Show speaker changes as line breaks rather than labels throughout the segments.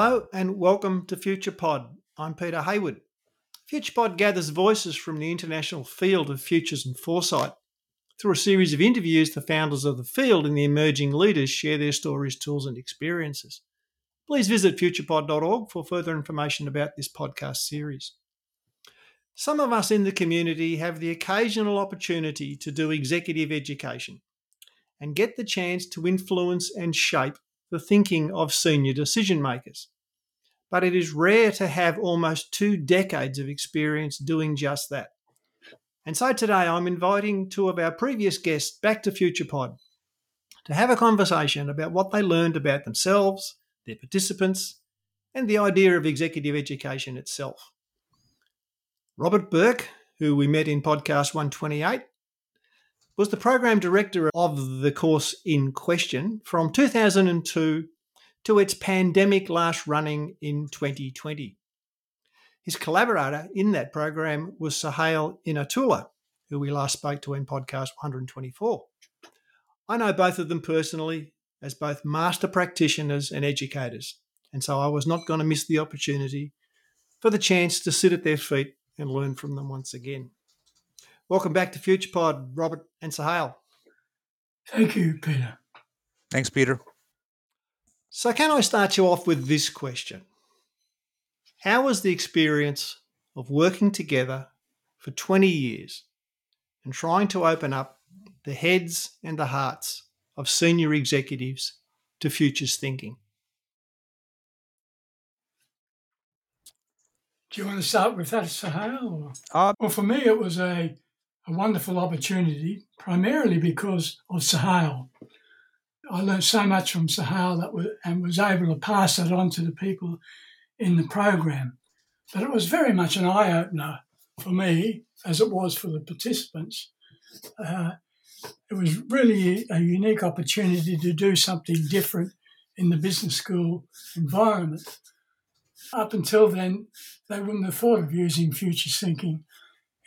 Hello and welcome to FuturePod. I'm Peter Hayward. FuturePod gathers voices from the international field of futures and foresight. Through a series of interviews, the founders of the field and the emerging leaders share their stories, tools, and experiences. Please visit futurepod.org for further information about this podcast series. Some of us in the community have the occasional opportunity to do executive education and get the chance to influence and shape the thinking of senior decision makers. But it is rare to have almost two decades of experience doing just that. And so today I'm inviting two of our previous guests back to FuturePod to have a conversation about what they learned about themselves, their participants, and the idea of executive education itself. Robert Burke, who we met in podcast 128, was the program director of the course in question from 2002 to its pandemic last running in 2020. His collaborator in that program was Sohail Inayatullah, who we last spoke to in podcast 124. I know both of them personally as both master practitioners and educators, and so I was not going to miss the opportunity for the chance to sit at their feet and learn from them once again. Welcome back to FuturePod, Robert and Sohail.
Thank you, Peter.
Thanks, Peter.
So, can I start you off with this question? How was the experience of working together for 20 years and trying to open up the heads and the hearts of senior executives to futures thinking?
Do you want to start with that, Sohail? Uh, well, for me, it was a a wonderful opportunity, primarily because of Sohail. I learned so much from Sohail that was, and was able to pass it on to the people in the program. But it was very much an eye opener for me, as it was for the participants. Uh, it was really a unique opportunity to do something different in the business school environment. Up until then, they wouldn't have thought of using future thinking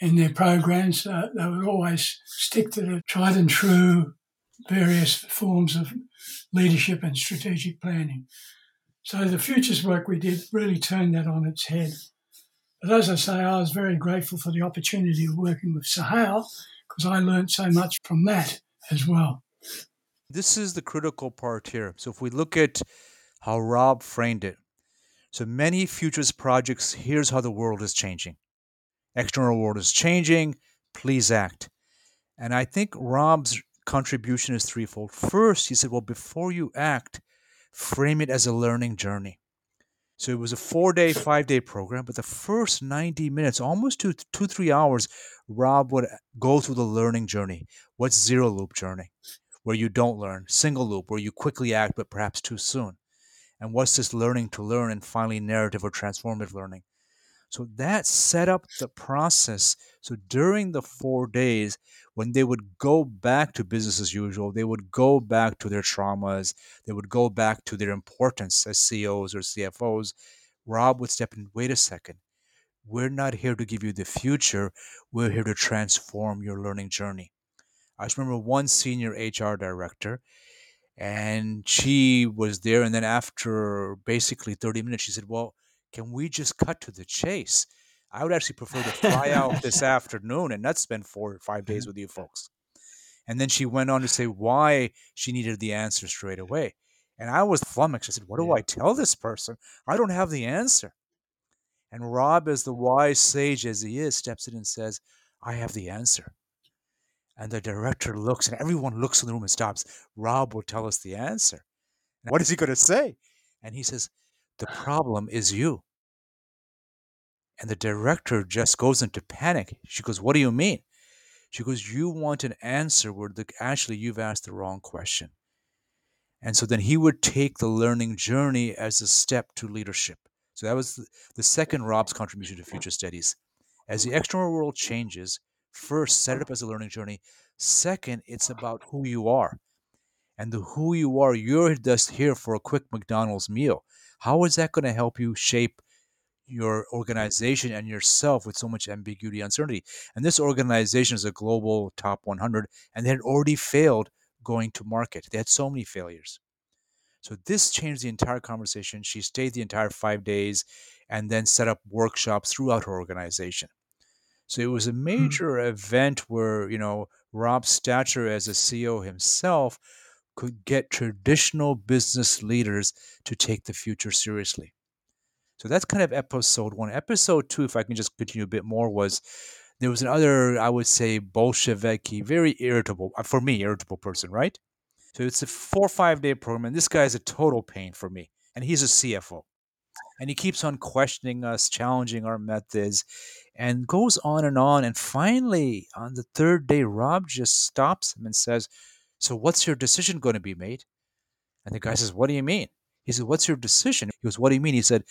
in their programs. Uh, they would always stick to the tried and true various forms of leadership and strategic planning. So the futures work we did really turned that on its head. But as I say, I was very grateful for the opportunity of working with Sohail because I learned so much from that as well.
This is the critical part here. So if we look at how Rob framed it, so many futures projects, here's how the world is changing external world is changing. Please act. And I think Rob's contribution is threefold. First, he said, well, before you act, frame it as a learning journey. So it was a four day, five day program, but the first 90 minutes, almost two, two, three hours, Rob would go through the learning journey. What's zero loop journey? Where you don't learn. Single loop, where you quickly act, but perhaps too soon. And what's this learning to learn? And finally, narrative or transformative learning. So that set up the process. So during the four days, when they would go back to business as usual, they would go back to their traumas, they would go back to their importance as CEOs or CFOs. Rob would step in, wait a second. We're not here to give you the future. We're here to transform your learning journey. I just remember one senior HR director, and she was there. And then after basically 30 minutes, she said, Well, can we just cut to the chase? I would actually prefer to fly out this afternoon and not spend four or five days mm-hmm. with you folks. And then she went on to say why she needed the answer straight away. And I was flummoxed. I said, What do yeah. I tell this person? I don't have the answer. And Rob, as the wise sage as he is, steps in and says, I have the answer. And the director looks, and everyone looks in the room and stops. Rob will tell us the answer. What is he going to say? And he says, the problem is you. And the director just goes into panic. She goes, What do you mean? She goes, You want an answer where the, actually you've asked the wrong question. And so then he would take the learning journey as a step to leadership. So that was the, second Rob's contribution to future studies. As the external world changes, first, set it up as a learning journey. Second, it's about who you are. And the who you are, you're just here for a quick McDonald's meal. How is that going to help you shape your organization and yourself with so much ambiguity uncertainty? And this organization is a global top 100, and they had already failed going to market. They had so many failures. So this changed the entire conversation. She stayed the entire five days and then set up workshops throughout her organization. So it was a hmm. major hmm. event where, you know, Rob Stacher as a CEO himself could get traditional business leaders to take the future seriously. So that's kind of episode one. Episode two, if I can just continue a bit more, was there was another, I would say, Bolshevik, very irritable, uh, for me, irritable person, right? So it's a four or five day program, and this guy is a total pain for me. And he's a CFO. And he keeps on questioning us, challenging our methods, and goes on and on. And finally, on the third day, Rob just stops him and says, So what's your decision going to be made? And the guy says, What do you mean? He said, What's your decision? He goes, What do you mean? He said,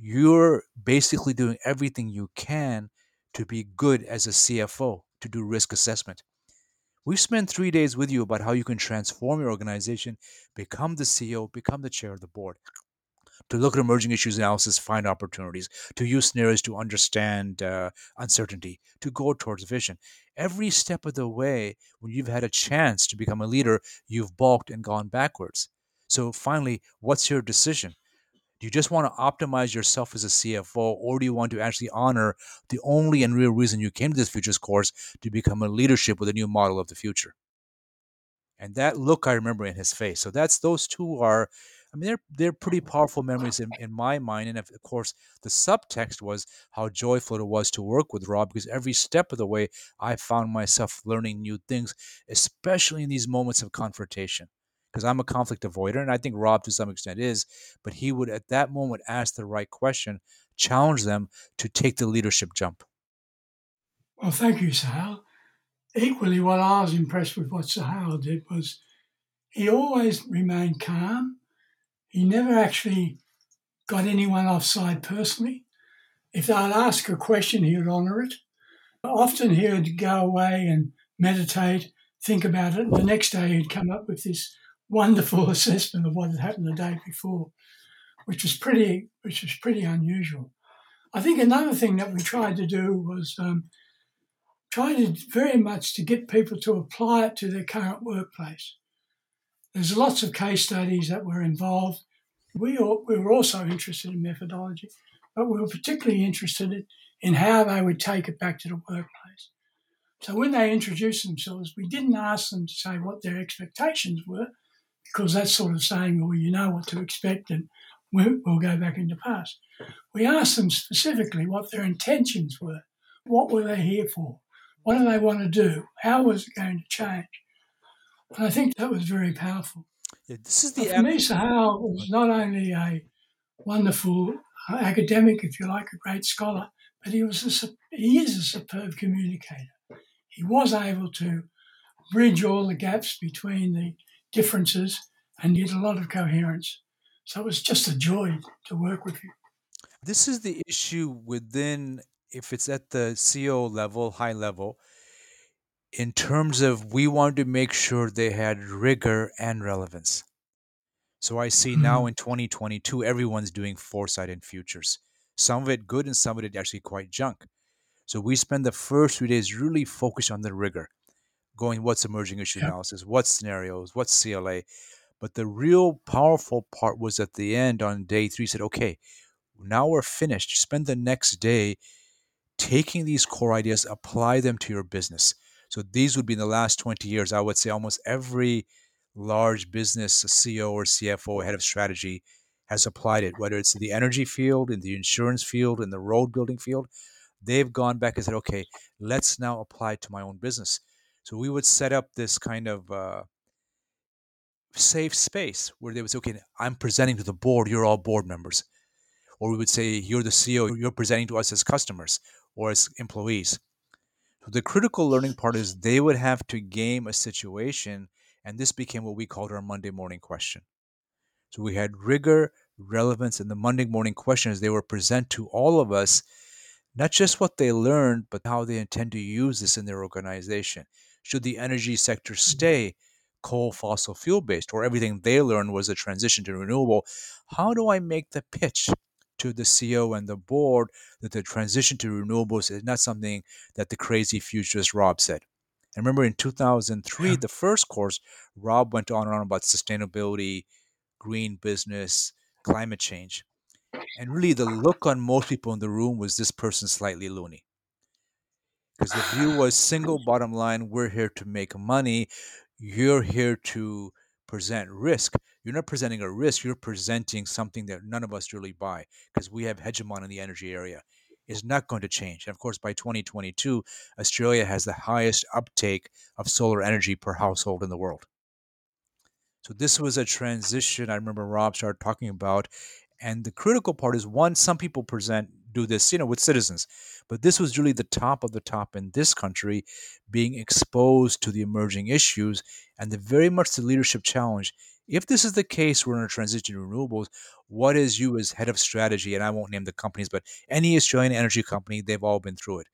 You're basically doing everything you can to be good as a CFO, to do risk assessment. We've spent three days with you about how you can transform your organization, become the CEO, become the chair of the board, to look at emerging issues analysis, find opportunities, to use scenarios to understand uh, uncertainty, to go towards vision. Every step of the way, when you've had a chance to become a leader, you've balked and gone backwards. So finally, what's your decision? Do you just want to optimize yourself as a CFO, or do you want to actually honor the only and real reason you came to this futures course to become a leadership with a new model of the future? And that look I remember in his face. So that's those two are, I mean, they're they're pretty powerful memories in, in my mind. And of course, the subtext was how joyful it was to work with Rob because every step of the way I found myself learning new things, especially in these moments of confrontation because I'm a conflict avoider, and I think Rob to some extent is, but he would at that moment ask the right question, challenge them to take the leadership jump.
Well, thank you, Sohail. Equally, what I was impressed with what Sohail did was he always remained calm. He never actually got anyone offside personally. If they'd ask a question, he would honour it. Often he would go away and meditate, think about it, and the next day he'd come up with this wonderful assessment of what had happened the day before, which was pretty, which was pretty unusual. I think another thing that we tried to do was um, try to very much to get people to apply it to their current workplace. There's lots of case studies that were involved. We, we were also interested in methodology, but we were particularly interested in how they would take it back to the workplace. So when they introduced themselves, we didn't ask them to say what their expectations were because that's sort of saying, well, you know what to expect and we'll, we'll go back into past. We asked them specifically what their intentions were. What were they here for? What do they want to do? How was it going to change? And I think that was very powerful.
Yeah, this is the
for me, Sohail was not only a wonderful uh, academic, if you like, a great scholar, but he was a, he is a superb communicator. He was able to bridge all the gaps between the differences and get a lot of coherence. So it was just a joy to work with you.
This is the issue within, if it's at the CEO level, high level, in terms of we wanted to make sure they had rigor and relevance. So I see mm-hmm. now in 2022, everyone's doing foresight and futures. Some of it good and some of it actually quite junk. So we spend the first few days really focused on the rigor going what's emerging issue yeah. analysis, what scenarios, what's CLA. But the real powerful part was at the end on day three, said, okay, now we're finished. Spend the next day taking these core ideas, apply them to your business. So these would be in the last 20 years, I would say almost every large business CEO or CFO, head of strategy, has applied it, whether it's in the energy field, in the insurance field, in the road building field. They've gone back and said, okay, let's now apply to my own business. So we would set up this kind of uh, safe space where they would say, okay, I'm presenting to the board, you're all board members. Or we would say, you're the CEO, you're presenting to us as customers or as employees. So the critical learning part is they would have to game a situation, and this became what we called our Monday morning question. So we had rigor, relevance, and the Monday morning questions they were present to all of us, not just what they learned, but how they intend to use this in their organization should the energy sector stay coal fossil fuel based or everything they learned was a transition to renewable how do i make the pitch to the ceo and the board that the transition to renewables is not something that the crazy futurist rob said I remember in 2003 yeah. the first course rob went on and on about sustainability green business, climate change. And really, the look on most people in the room was this person slightly loony. Because the view was single bottom line we're here to make money, you're here to present risk. You're not presenting a risk, you're presenting something that none of us really buy because we have hegemon in the energy area. Is not going to change. And of course, by 2022, Australia has the highest uptake of solar energy per household in the world. So this was a transition I remember Rob started talking about. And the critical part is one, some people present do this, you know, with citizens. But this was really the top of the top in this country, being exposed to the emerging issues and the very much the leadership challenge. If this is the case, we're in a transition to renewables. What is you as head of strategy? And I won't name the companies, but any Australian energy company, they've all been through it.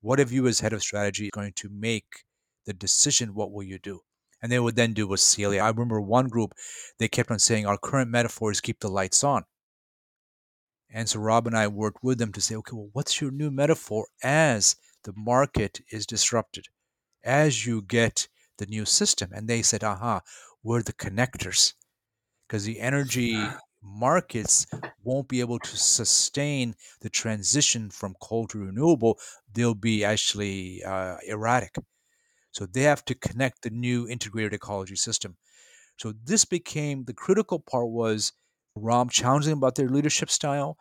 What have you as head of strategy going to make the decision? What will you do? And they would then do with CLA. I remember one group, they kept on saying, Our current metaphor is keep the lights on. And so Rob and I worked with them to say, okay, well, what's your new metaphor as the market is disrupted, as you get the new system? And they said, aha, we're the connectors. Because the energy markets won't be able to sustain the transition from coal to renewable. They'll be actually uh, erratic. So they have to connect the new integrated ecology system. So this became the critical part was Rob challenging them about their leadership style,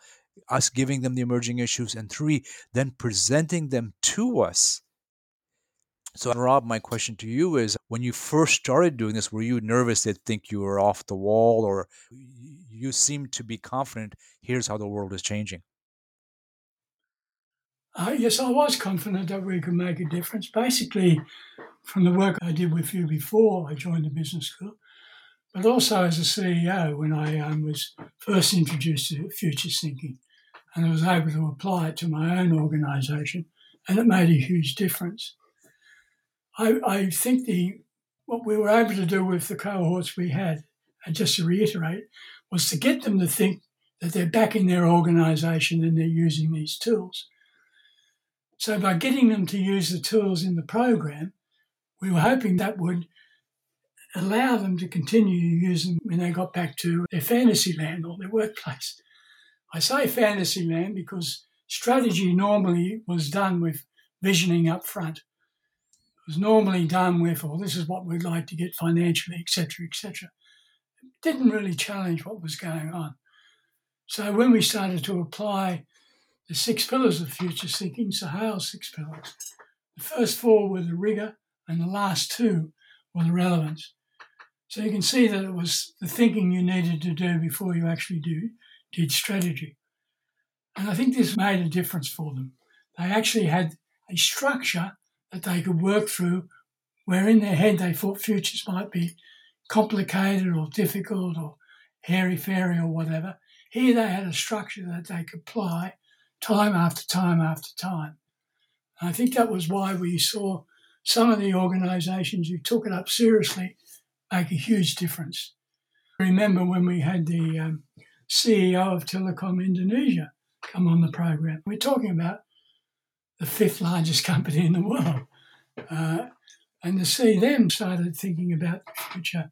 us giving them the emerging issues, and three, then presenting them to us. So, Rob, my question to you is when you first started doing this, were you nervous they'd think you were off the wall, or you seem to be confident here's how the world is changing?
Uh, yes, I was confident that we could make a difference. Basically, from the work I did with you before I joined the business school, but also as a CEO when I um, was first introduced to futures thinking and I was able to apply it to my own organisation and it made a huge difference. I, I think the what we were able to do with the cohorts we had, and just to reiterate, was to get them to think that they're back in their organisation and they're using these tools. So by getting them to use the tools in the program, we were hoping that would allow them to continue them when they got back to their fantasy land or their workplace. I say fantasy land because strategy normally was done with visioning up front. It was normally done with, well, this is what we'd like to get financially, etc., etc. It didn't really challenge what was going on. So when we started to apply the six pillars of future thinking, Sohail's six pillars, the first four were the rigor and the last two were the relevance. So you can see that it was the thinking you needed to do before you actually do, did strategy. And I think this made a difference for them. They actually had a structure that they could work through where in their head they thought futures might be complicated or difficult or hairy fairy or whatever. Here they had a structure that they could apply time after time after time. And I think that was why we saw some of the organisations who took it up seriously make a huge difference. I remember when we had the um, CEO of Telkom Indonesia come on the program. We're talking about the fifth largest company in the world. Uh, and to see them started thinking about the future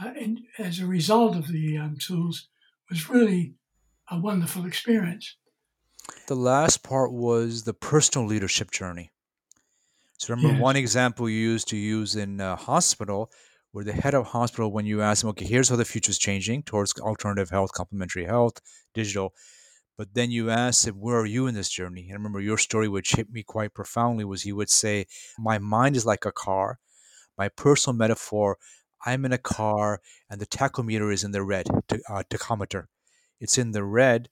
uh, and as a result of the um, tools was really a wonderful experience.
The last part was the personal leadership journey. So remember yes. one example you used to use in a hospital where the head of hospital, when you ask them, okay, here's how the future is changing towards alternative health, complementary health, digital. But then you ask him, where are you in this journey? And I remember your story, which hit me quite profoundly, was he would say, my mind is like a car. My personal metaphor, I'm in a car and the tachometer is in the red, uh, tachometer. It's in the red.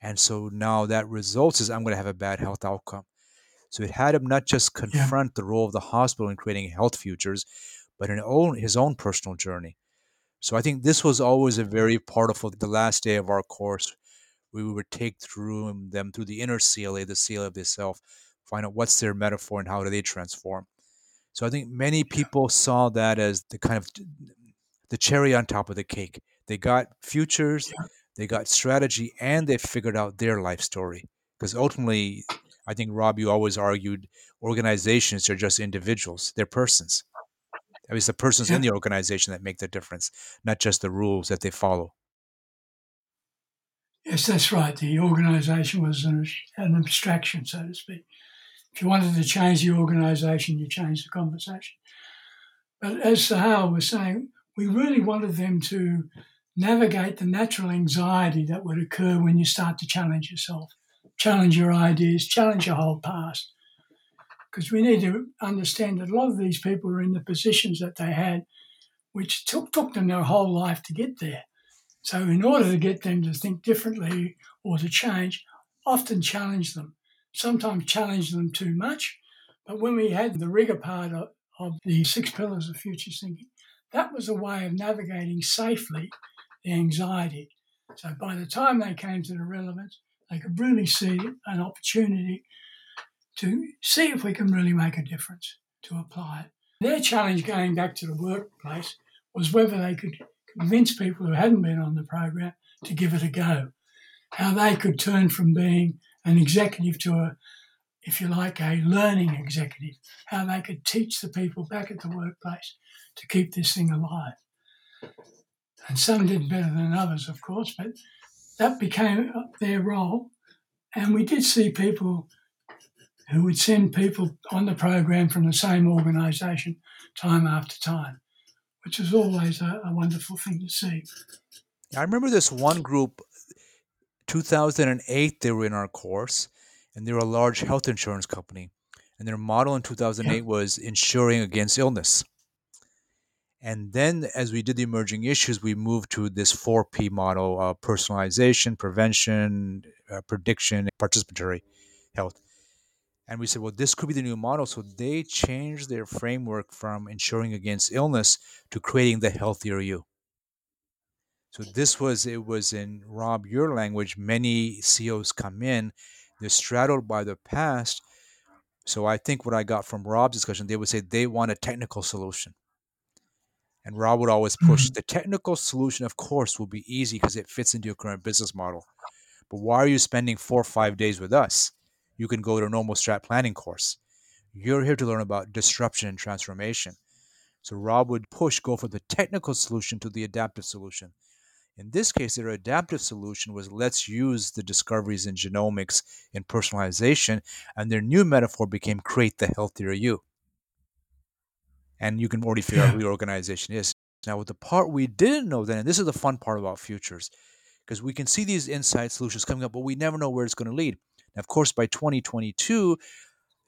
And so now that results is I'm going to have a bad health outcome. So it had him not just confront yeah. the role of the hospital in creating health futures, but in own, his own personal journey. So I think this was always a very part of the last day of our course. We would take through them through the inner CLA, the CLA of the self, find out what's their metaphor and how do they transform. So I think many people saw that as the kind of the cherry on top of the cake. They got futures, they got strategy, and they figured out their life story. Because ultimately, I think Rob, you always argued organizations are just individuals; they're persons. I mean, it's the persons yeah. in the organization that make the difference, not just the rules that they follow.
Yes, that's right. The organisation was an, an, abstraction, so to speak. If you wanted to change the organisation, you change the conversation. But as Sohail was saying, we really wanted them to navigate the natural anxiety that would occur when you start to challenge yourself, challenge your ideas, challenge your whole past. Because we need to understand that a lot of these people were in the positions that they had, which took, took them their whole life to get there. So, in order to get them to think differently or to change, often challenge them. Sometimes challenge them too much. But when we had the rigor part of, of the six pillars of future thinking, that was a way of navigating safely the anxiety. So by the time they came to the relevance, they could really see an opportunity to see if we can really make a difference to apply it. Their challenge going back to the workplace was whether they could convince people who hadn't been on the program to give it a go, how they could turn from being an executive to a, if you like, a learning executive, how they could teach the people back at the workplace to keep this thing alive. And some did better than others, of course, but that became their role. And we did see people who would send people on the program from the same organisation time after time, which was always a, a wonderful thing to see.
I remember this one group, 2008, they were in our course, and they were a large health insurance company. And their model in 2008 yeah. was insuring against illness. And then as we did the emerging issues, we moved to this 4P model of personalization, prevention, uh, prediction, participatory health. And we said, well, this could be the new model. So they changed their framework from insuring against illness to creating the healthier you. So this was, it was in Rob, your language, many CEOs come in, they're straddled by the past. So I think what I got from Rob's discussion, they would say they want a technical solution and Rob would always push mm-hmm. the technical solution, of course, will be easy because it fits into your current business model. But why are you spending four or five days with us? You can go to a normal strat planning course. You're here to learn about disruption and transformation. So Rob would push go for the technical solution to the adaptive solution. In this case, their adaptive solution was let's use the discoveries in genomics and personalization, and their new metaphor became create the healthier you and you can already figure yeah. out who your organization is. Now, with the part we didn't know then, and this is the fun part about futures, because we can see these insight solutions coming up, but we never know where it's going to lead. Of course, by 2022,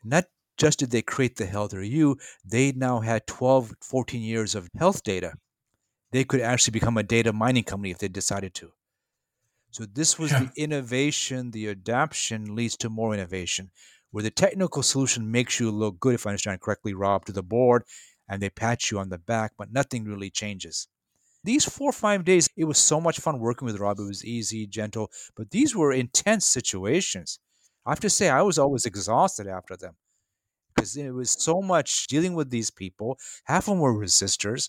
not just did they create the healthier you, they now had 12, 14 years of health data. They could actually become a data mining company if they decided to. So this was yeah. the innovation, the adaptation leads to more innovation, where the technical solution makes you look good, if I understand correctly, Rob, to the board, and they pat you on the back, but nothing really changes. These four or five days, it was so much fun working with Rob. It was easy, gentle, but these were intense situations. I have to say, I was always exhausted after them because it was so much dealing with these people. Half of them were resistors,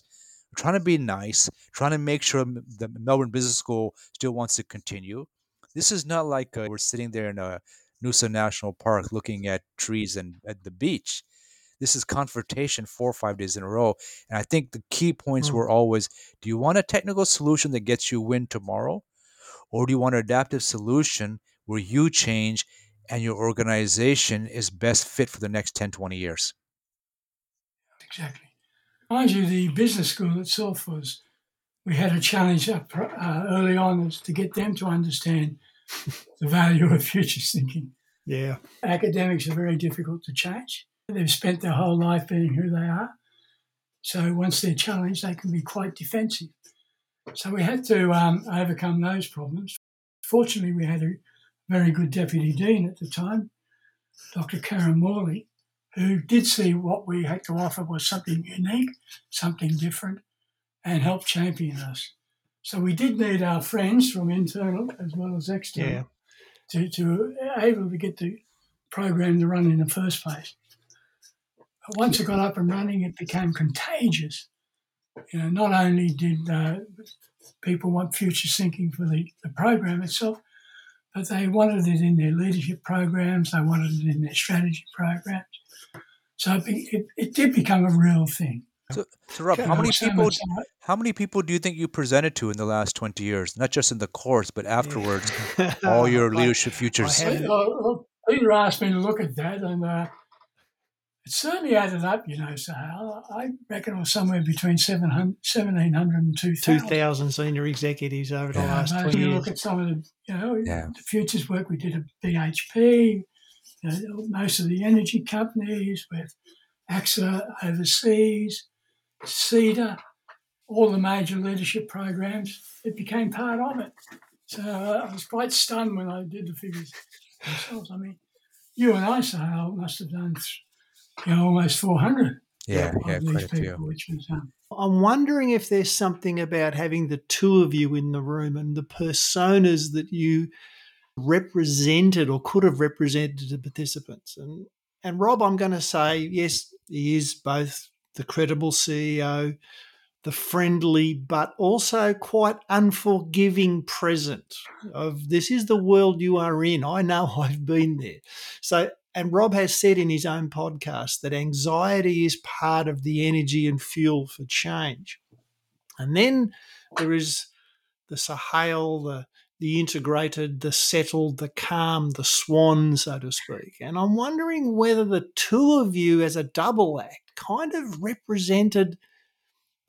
trying to be nice, trying to make sure the Melbourne Business School still wants to continue. This is not like uh, we're sitting there in a Noosa National Park looking at trees and at the beach. This is confrontation four or five days in a row. And I think the key points mm. were always do you want a technical solution that gets you win tomorrow? Or do you want an adaptive solution where you change and your organization is best fit for the next 10, 20 years?
Exactly. Mind you, the business school itself was, we had a challenge up, uh, early on is to get them to understand the value of future thinking.
Yeah.
Academics are very difficult to change. They've spent their whole life being who they are. So once they're challenged, they can be quite defensive. So we had to um, overcome those problems. Fortunately, we had a very good deputy dean at the time, Dr. Karen Morley, who did see what we had to offer was something unique, something different, and helped champion us. So we did need our friends from internal as well as external yeah. to, to able to get the program to run in the first place But once it got up and running, it became contagious. You know, not only did uh, people want future thinking for the, the program itself, but they wanted it in their leadership programs, they wanted it in their strategy programs. So it, it, it did become a real thing.
So, so Rob, how many people? How many people do you think you presented to in the last twenty years? Not just in the course, but afterwards, yeah. all your leadership futures.
Well, Peter asked me to look at that, and uh, it certainly added up, you know, So I reckon it was somewhere between 700, 1,700 and 2,000.
2,000 senior executives over the yeah, last 20
you
years.
look at some of the, you know, yeah. the futures work we did at BHP, you know, most of the energy companies with AXA overseas, CEDA, all the major leadership programs, it became part of it. So uh, I was quite stunned when I did the figures themselves. I mean, you and I, Sohail, must have done you know, almost 400.
Yeah, yeah, quite a few.
Which was, um,
I'm wondering if there's something about having the two of you in the room and the personas that you represented or could have represented the participants. And and Rob, I'm going to say yes, he is both the credible CEO, the friendly but also quite unforgiving present of this is the world you are in. I know I've been there. So and Rob has said in his own podcast that anxiety is part of the energy and fuel for change. And then there is the Sohail, the the integrated, the settled, the calm, the swan, so to speak. And I'm wondering whether the two of you, as a double act, kind of represented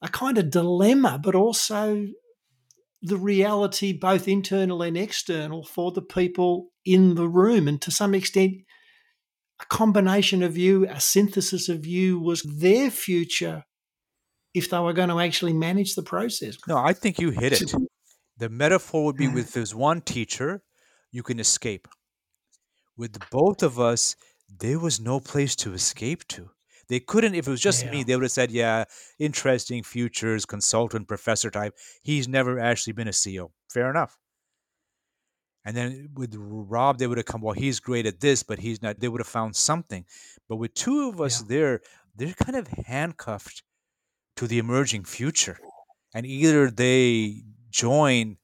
a kind of dilemma, but also the reality, both internal and external, for the people in the room. And to some extent, a combination of you, a synthesis of you was their future if they were going to actually manage the process.
No, I think you hit it. The metaphor would be with there's one teacher, you can escape. With both of us, there was no place to escape to. They couldn't, if it was just yeah. me, they would have said, yeah, interesting futures, consultant, professor type. He's never actually been a CEO. Fair enough. And then with Rob, they would have come, well, he's great at this, but he's not. They would have found something. But with two of us yeah. there, they're kind of handcuffed to the emerging future. And either they join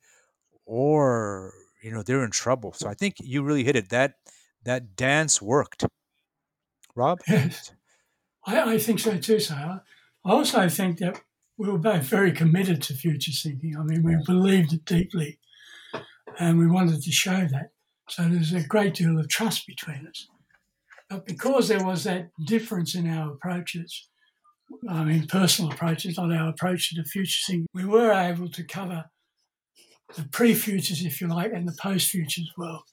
or, you know, they're in trouble. So I think you really hit it. That that dance worked. Rob?
Yes. I, I think so too, Sarah. I also think that we were both very committed to future thinking. I mean, we believed it deeply and we wanted to show that. So there's a great deal of trust between us. But because there was that difference in our approaches, I mean, personal approaches, not our approach to the future thing, we were able to cover the pre futures, if you like, and the post futures well.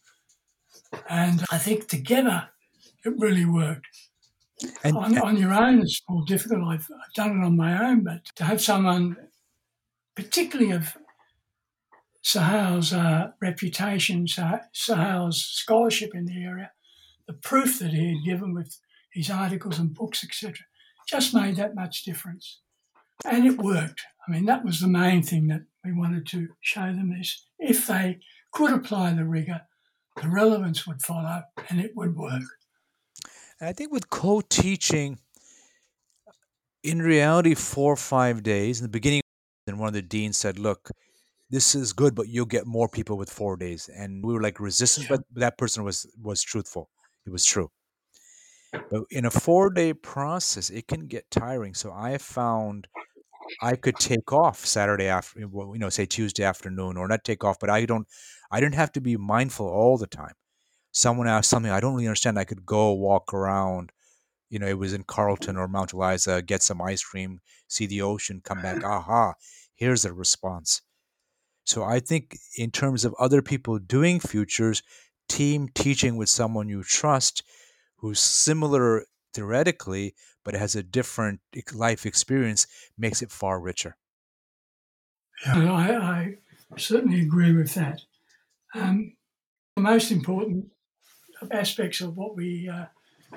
And I think together it really worked. And, on, on, your own, it's more difficult. I've, I've done it on my own, but to have someone, particularly of Sohail's uh, reputation, Sohail's scholarship in the area, the proof that he had given with his articles and books, etc., just made that much difference. And it worked. I mean, that was the main thing that we wanted to show them is if they could apply the rigour, the relevance would follow and it would work.
I think with co teaching, in reality, four or five days, in the beginning, then one of the deans said, Look, this is good, but you'll get more people with four days. And we were like resistant, but that person was was truthful. It was true. But in a four day process, it can get tiring. So I found I could take off Saturday after, eh, you know, say Tuesday afternoon, or not take off, but I don't, I didn't have to be mindful all the time. Someone asked something I don't really understand. I could go walk around. You know, it was in Carlton or Mount Eliza, get some ice cream, see the ocean, come back. Aha, here's a response. So I think in terms of other people doing futures, team teaching with someone you trust who's similar theoretically but has a different life experience makes it far richer.
Yeah, I, I certainly agree with that. Um, the most important aspects of what we uh,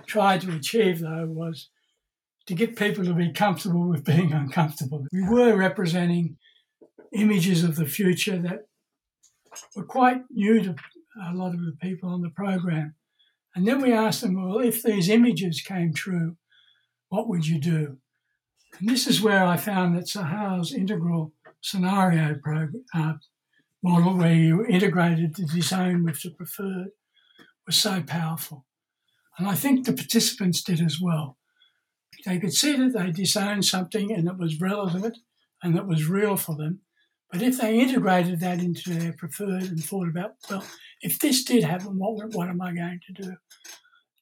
tried to achieve, though, was to get people to be comfortable with being uncomfortable. We were representing images of the future that were quite new to a lot of the people on the program. And then we asked them, well, if these images came true, what would you do? And this is where I found that Sohail's integral scenario uh, model, where you integrated the design with the preferred, was so powerful. And I think the participants did as well. They could see that they disowned something and it was relevant and it was real for them. But if they integrated that into their preferred and thought about, well, if this did happen, what, what am I going to do?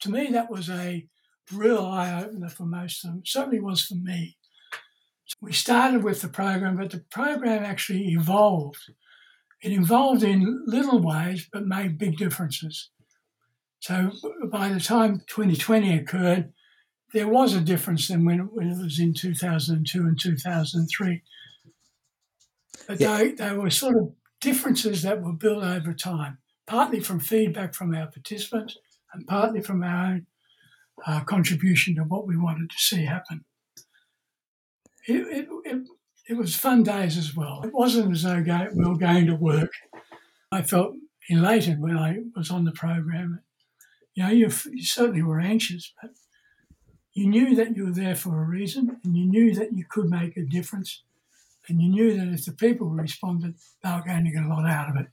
To me, that was a real eye opener for most of them. It certainly was for me. We started with the program, but the program actually evolved. It evolved in little ways, but made big differences. So by the time 2020 occurred, there was a difference than when, when it was in 2002 and 2003. But yeah. they, they were sort of differences that were built over time, partly from feedback from our participants and partly from our own uh, contribution to what we wanted to see happen. It, it, it, it, was fun days as well. It wasn't as though go, we were going to work. I felt elated when I was on the program. You know, you, you certainly were anxious, but you knew that you were there for a reason and you knew that you could make a difference and you knew that if the people responded, they were going to get a lot out of it.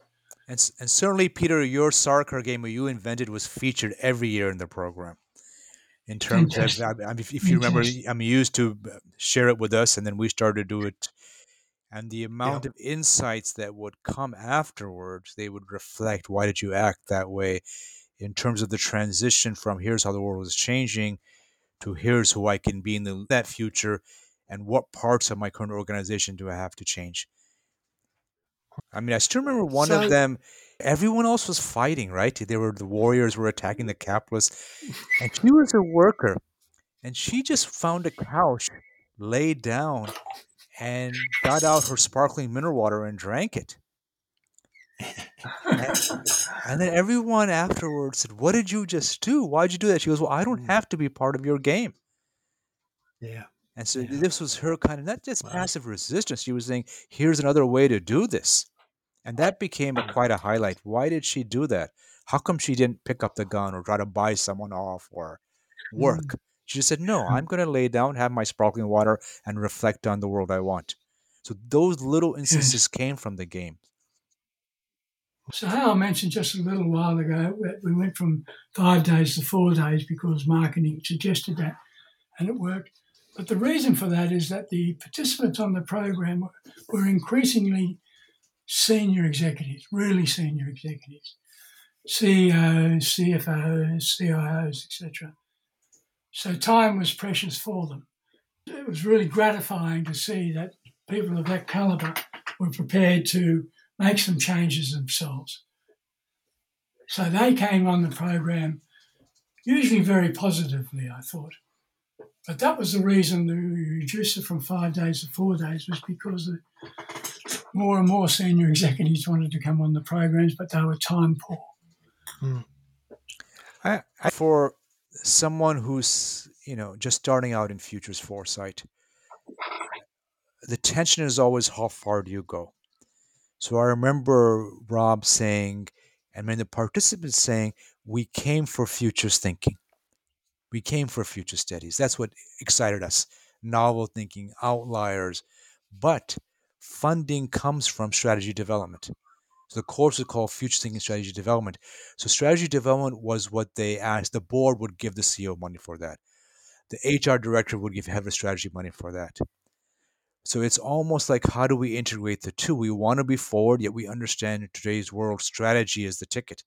And, and certainly, Peter, your Sarkar game that you invented was featured every year in the program. In terms of, I mean, if, if you remember, I mean, you used to uh, share it with us, and then we started to do it. And the amount yeah. of insights that would come afterwards, they would reflect why did you act that way in terms of the transition from here's how the world is changing to here's who I can be in the, that future and what parts of my current organization do I have to change. I mean, I still remember one so, of them. Everyone else was fighting, right? They were the warriors were attacking the capitalists, and she was a worker, and she just found a couch, laid down, and got out her sparkling mineral water and drank it. and, and then everyone afterwards said, "What did you just do? Why'd you do that?" She goes, "Well, I don't mm. have to be part of your game."
Yeah.
And so yeah. this was her kind of not just wow. passive resistance. She was saying, "Here's another way to do this," and that became a, quite a highlight. Why did she do that? How come she didn't pick up the gun or try to buy someone off or work? Mm. She just said, "No, I'm going to lay down, have my sparkling water, and reflect on the world I want." So those little instances came from the game.
So I mentioned just a little while ago that we went from five days to four days because marketing suggested that, and it worked. But the reason for that is that the participants on the program were increasingly senior executives, really senior executives, CEOs, CFOs, CIOs, etc. So time was precious for them. It was really gratifying to see that people of that caliber were prepared to make some changes themselves. So they came on the program usually very positively, I thought. But that was the reason we reduced it from five days to four days was because more and more senior executives wanted to come on the programs, but they were time poor. Hmm.
I, I, for someone who's you know just starting out in futures foresight, the tension is always how far do you go. So I remember Rob saying, and many participants saying, we came for futures thinking. We came for future studies. That's what excited us. Novel thinking, outliers. But funding comes from strategy development. So the course is called Future Thinking Strategy Development. So strategy development was what they asked. The board would give the CEO money for that. The HR director would give head of strategy money for that. So it's almost like how do we integrate the two? We want to be forward, yet we understand in today's world strategy is the ticket.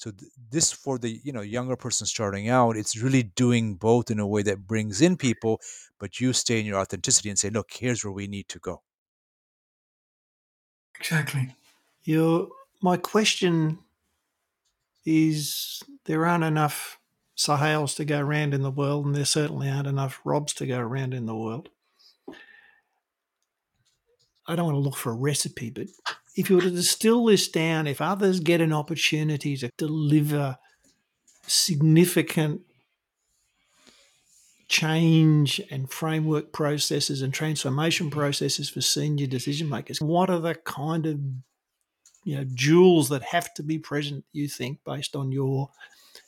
So th- this for the you know younger person starting out, it's really doing both in a way that brings in people, but you stay in your authenticity and say, look, here's where we need to go.
Exactly.
Your my question is there aren't enough Sohails to go around in the world, and there certainly aren't enough Robs to go around in the world. I don't want to look for a recipe, but if you were to distill this down, if others get an opportunity to deliver significant change and framework processes and transformation processes for senior decision makers, what are the kind of you know jewels that have to be present you think based on your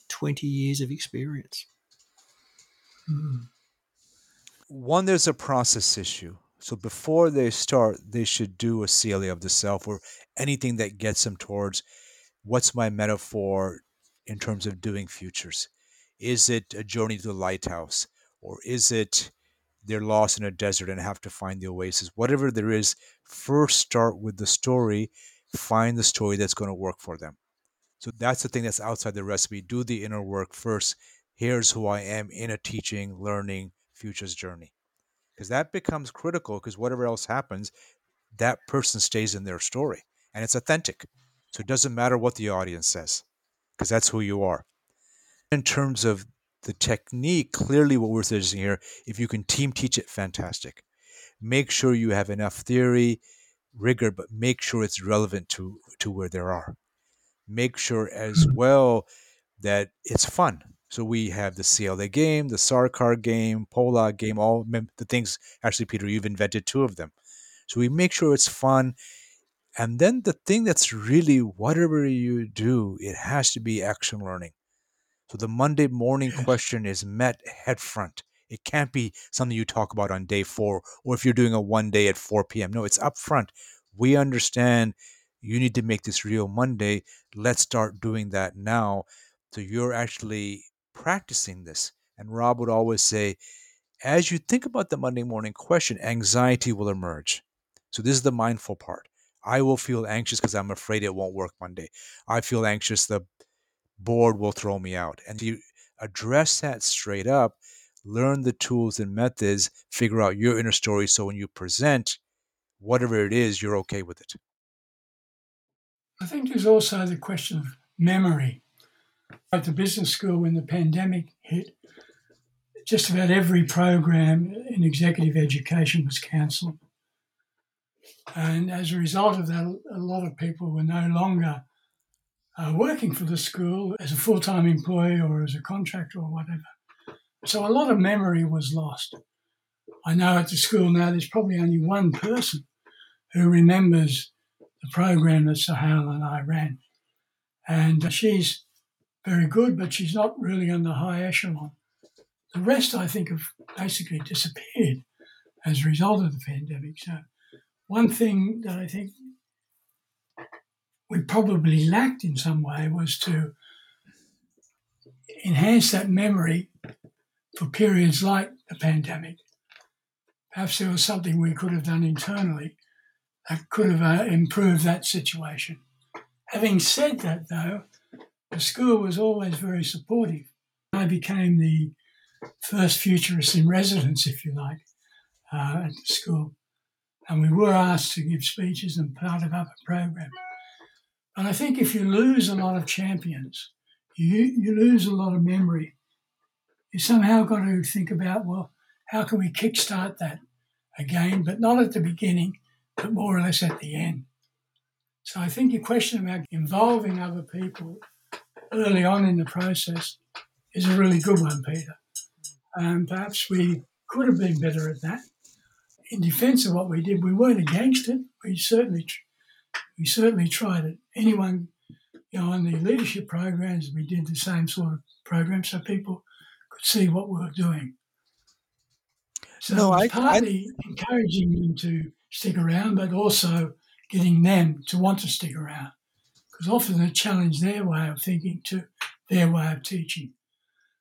20 years of experience
hmm. one there's a process issue so before they start, they should do a CLA of the self or anything that gets them towards what's my metaphor in terms of doing futures. Is it a journey to the lighthouse? or is it they're lost in a desert and have to find the oasis? Whatever there is, first start with the story, find the story that's going to work for them. So that's the thing that's outside the recipe. Do the inner work first. Here's who I am in a teaching, learning, futures journey. Because that becomes critical because whatever else happens, that person stays in their story and it's authentic. So it doesn't matter what the audience says because that's who you are. In terms of the technique, clearly what we're suggesting here, if you can team teach it, fantastic. Make sure you have enough theory, rigor, but make sure it's relevant to, to where they are. Make sure as well that it's fun. So we have the CLA game, the Sarkar game, Polak game, all the things. Actually, Peter, you've invented two of them. So we make sure it's fun. And then the thing that's really, whatever you do, it has to be action learning. So the Monday morning question is met head front. It can't be something you talk about on day four or if you're doing a one day at 4 p.m. No, it's up front. We understand you need to make this real Monday. Let's start doing that now. So you're actually practicing this. And Rob would always say, as you think about the Monday morning question, anxiety will emerge. So this is the mindful part. I will feel anxious because I'm afraid it won't work Monday. I feel anxious the board will throw me out. And you address that straight up, learn the tools and methods, figure out your inner story so when you present, whatever it is, you're okay with it.
I think there's also the question of memory. At the business school, when the pandemic hit, just about every program in executive education was cancelled. And as a result of that, a lot of people were no longer uh, working for the school as a full time employee or as a contractor or whatever. So a lot of memory was lost. I know at the school now there's probably only one person who remembers the program that Sohail and I ran. And she's very good, but she's not really on the high echelon. The rest, I think, have basically disappeared as a result of the pandemic. So, one thing that I think we probably lacked in some way was to enhance that memory for periods like the pandemic. Perhaps there was something we could have done internally that could have uh, improved that situation. Having said that, though, the school was always very supportive. I became the first futurist in residence, if you like, uh, at the school. And we were asked to give speeches and part of our program. And I think if you lose a lot of champions, you, you lose a lot of memory. You somehow got to think about, well, how can we kickstart that again, but not at the beginning, but more or less at the end. So I think your question about involving other people early on in the process is a really good one, Peter. And perhaps we could have been better at that. In defence of what we did, we weren't against it. We certainly we certainly tried it. Anyone, you know, on the leadership programs, we did the same sort of program so people could see what we were doing. So no, I, partly I, encouraging them to stick around, but also getting them to want to stick around. Because often a challenge their way of thinking to their way of teaching.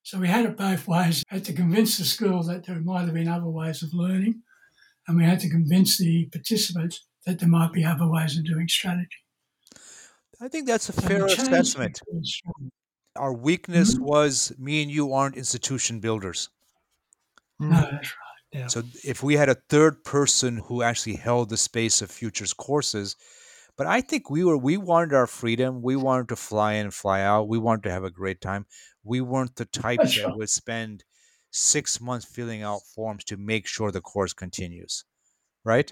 So we had it both ways. We had to convince the school that there might have been other ways of learning, and we had to convince the participants that there might be other ways of doing strategy.
I think that's a fair assessment. Our weakness mm-hmm. was me and you aren't institution builders.
No, that's right.
Yeah. So if we had a third person who actually held the space of futures courses, but I think we were we wanted our freedom. We wanted to fly in and fly out. We wanted to have a great time. We weren't the type that's that would spend six months filling out forms to make sure the course continues. Right?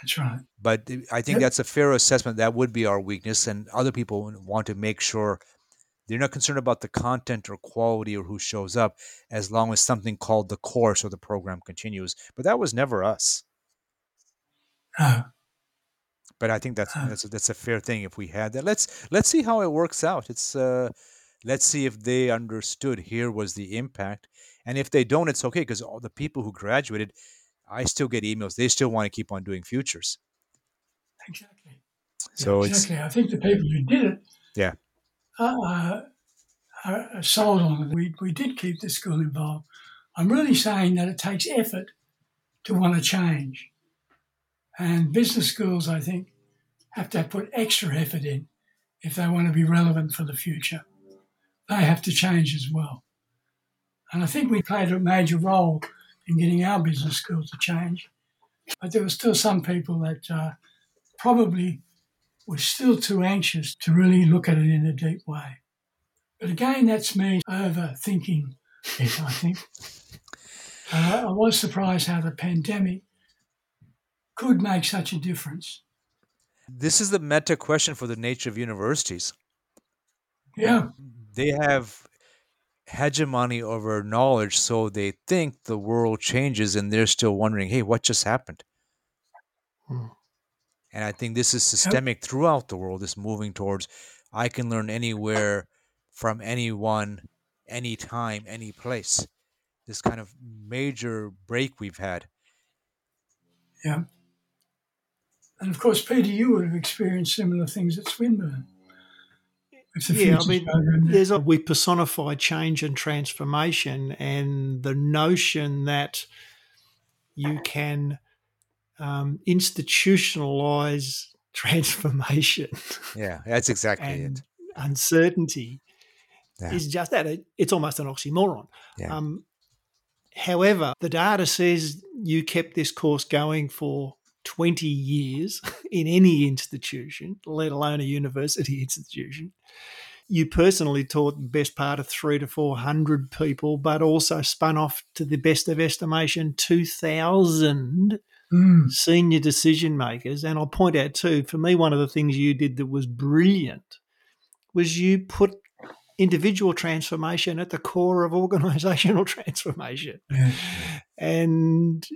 That's right.
But I think yep. that's a fair assessment. That would be our weakness, and other people want to make sure they're not concerned about the content or quality or who shows up, as long as something called the course or the program continues. But that was never us.
Uh,
but I think that's uh, that's a, that's a fair thing. If we had that, let's let's see how it works out. It's uh, let's see if they understood here was the impact, and if they don't, it's okay because all the people who graduated I still get emails. They still want to keep on doing futures.
Exactly. So yeah, exactly. I think the people who did it,
yeah,
uh, uh, sold on it. We we did keep the school involved. I'm really saying that it takes effort to want to change. And business schools, I think, have to put extra effort in if they want to be relevant for the future. They have to change as well. And I think we played a major role in getting our business schools to change. But there were still some people that uh, probably were still too anxious to really look at it in a deep way. But again, that's me overthinking it, I think. Uh, I was surprised how the pandemic could make such a difference.
This is the meta question for the nature of universities.
Yeah.
They have hegemony over knowledge, so they think the world changes and they're still wondering, hey, what just happened? Hmm. And I think this is systemic throughout the world, is moving towards I can learn anywhere from anyone, anytime, any place. This kind of major break we've had.
Yeah. And of course, Peter, you would have experienced similar things at Swinburne.
Yeah, I mean, there's a, we personify change and transformation, and the notion that you can um, institutionalize transformation.
Yeah, that's exactly
and
it.
Uncertainty yeah. is just that. It's almost an oxymoron.
Yeah. Um,
however, the data says you kept this course going for 20 years in any institution, let alone a university institution. You personally taught the best part of three to 400 people, but also spun off to the best of estimation 2,000 mm. senior decision makers. And I'll point out too, for me, one of the things you did that was brilliant was you put individual transformation at the core of organizational transformation. Yeah. And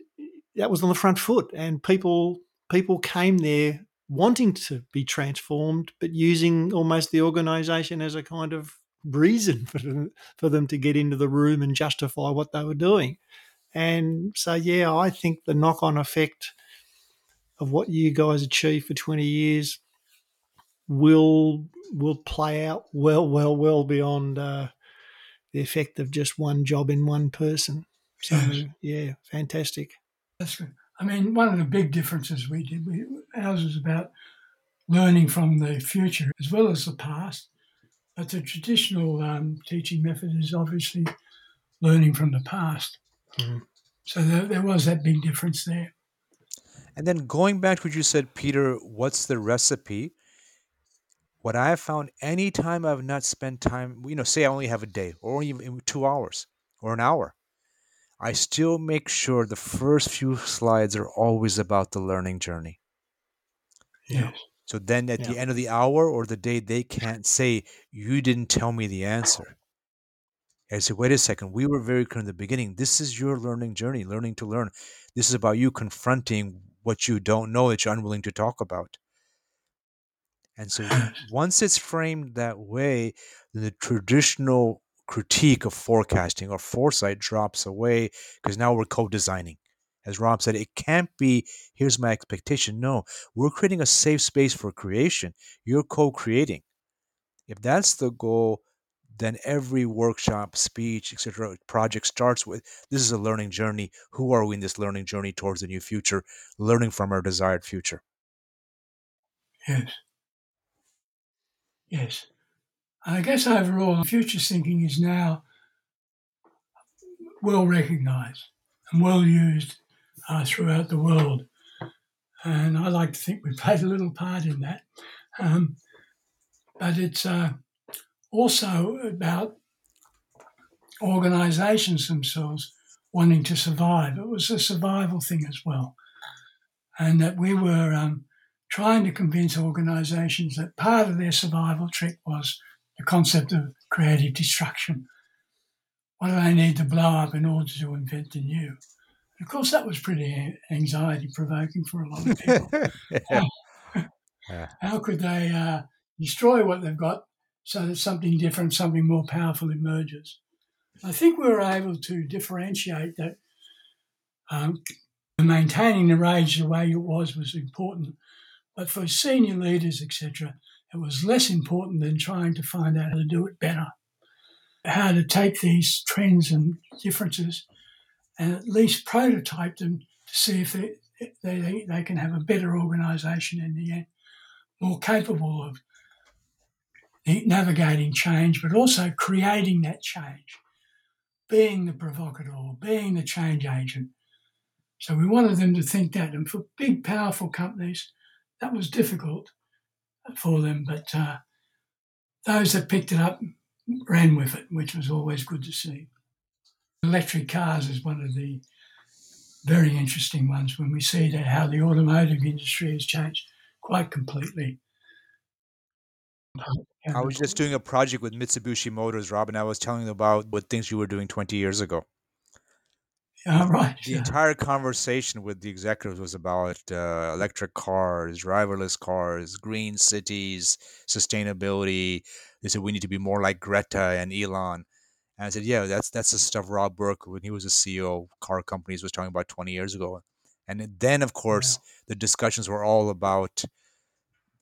that was on the front foot. And people people came there wanting to be transformed, but using almost the organization as a kind of reason for them, for them to get into the room and justify what they were doing. And so, yeah, I think the knock on effect of what you guys achieved for 20 years will will play out well, well, well beyond uh, the effect of just one job in one person. So, yes. yeah, fantastic.
That's good. I mean, one of the big differences we did, we, ours was about learning from the future as well as the past. But the traditional um, teaching method is obviously learning from the past. Mm-hmm. So there, there was that big difference there.
And then going back to what you said, Peter, what's the recipe? What I have found anytime I've not spent time, you know, say I only have a day or even two hours or an hour, I still make sure the first few slides are always about the learning journey.
Yeah.
So then at yeah. the end of the hour or the day, they can't say, You didn't tell me the answer. I say, wait a second, we were very clear in the beginning. This is your learning journey, learning to learn. This is about you confronting what you don't know that you're unwilling to talk about. And so once it's framed that way, the traditional critique of forecasting or foresight drops away because now we're co-designing. As Rob said, it can't be, here's my expectation. No, we're creating a safe space for creation. You're co-creating. If that's the goal, then every workshop, speech, etc., project starts with this is a learning journey. Who are we in this learning journey towards the new future, learning from our desired future?
Yes. Yes. I guess overall, future thinking is now well recognized and well used uh, throughout the world. And I like to think we played a little part in that. Um, but it's uh, also about organizations themselves wanting to survive. It was a survival thing as well. And that we were um, trying to convince organizations that part of their survival trick was the concept of creative destruction. What do they need to blow up in order to invent the new? of course, that was pretty anxiety provoking for a lot of people. yeah. How could they uh, destroy what they've got so that something different, something more powerful emerges. I think we were able to differentiate that um, maintaining the rage the way it was was important, but for senior leaders, etc., it was less important than trying to find out how to do it better, how to take these trends and differences and at least prototype them to see if they, they, they can have a better organisation in the end, more capable of navigating change, but also creating that change, being the provocateur, being the change agent. So we wanted them to think that. And for big, powerful companies, that was difficult for them. But uh, those that picked it up ran with it, which was always good to see. Electric cars is one of the very interesting ones when we see that how the automotive industry has changed quite completely.
I was just doing a project with Mitsubishi Motors, Rob, and I was telling them about what things you were doing 20 years ago.
Yeah, right.
The
yeah.
entire conversation with the executives was about uh, electric cars, driverless cars, green cities, sustainability. They said we need to be more like Greta and Elon. And I said, yeah, that's that's the stuff Rob Burke, when he was a CEO of car companies, was talking about 20 years ago. And then, of course, yeah. the discussions were all about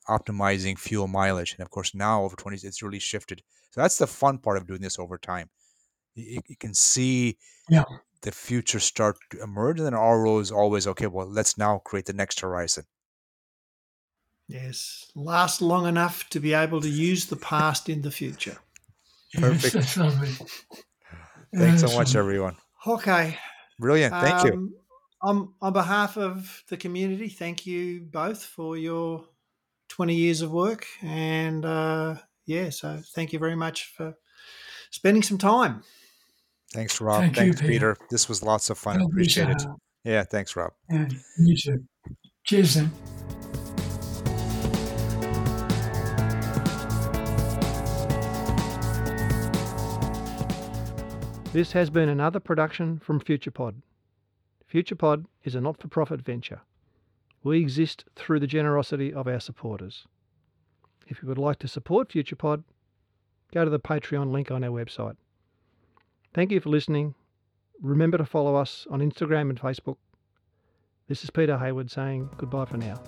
optimizing fuel mileage. And of course, now over 20, it's really shifted. So that's the fun part of doing this over time. You, you can see
yeah.
The future start to emerge, and then our role is always okay. Well, let's now create the next horizon.
Yes, last long enough to be able to use the past in the future.
Perfect.
Yes, lovely.
Thanks so much, everyone.
Okay.
Brilliant. Thank um,
you. On, on behalf of the community, thank you both for your 20 years of work. And uh, yeah, so thank you very much for spending some time.
Thanks, Rob. Thank thanks, you, Peter. Peter. This was lots of fun. Appreciate it. Yeah, thanks, Rob.
Yeah, you too. Cheers, then.
This has been another production from FuturePod. FuturePod is a not for profit venture. We exist through the generosity of our supporters. If you would like to support FuturePod, go to the Patreon link on our website. Thank you for listening. Remember to follow us on Instagram and Facebook. This is Peter Hayward saying goodbye for now.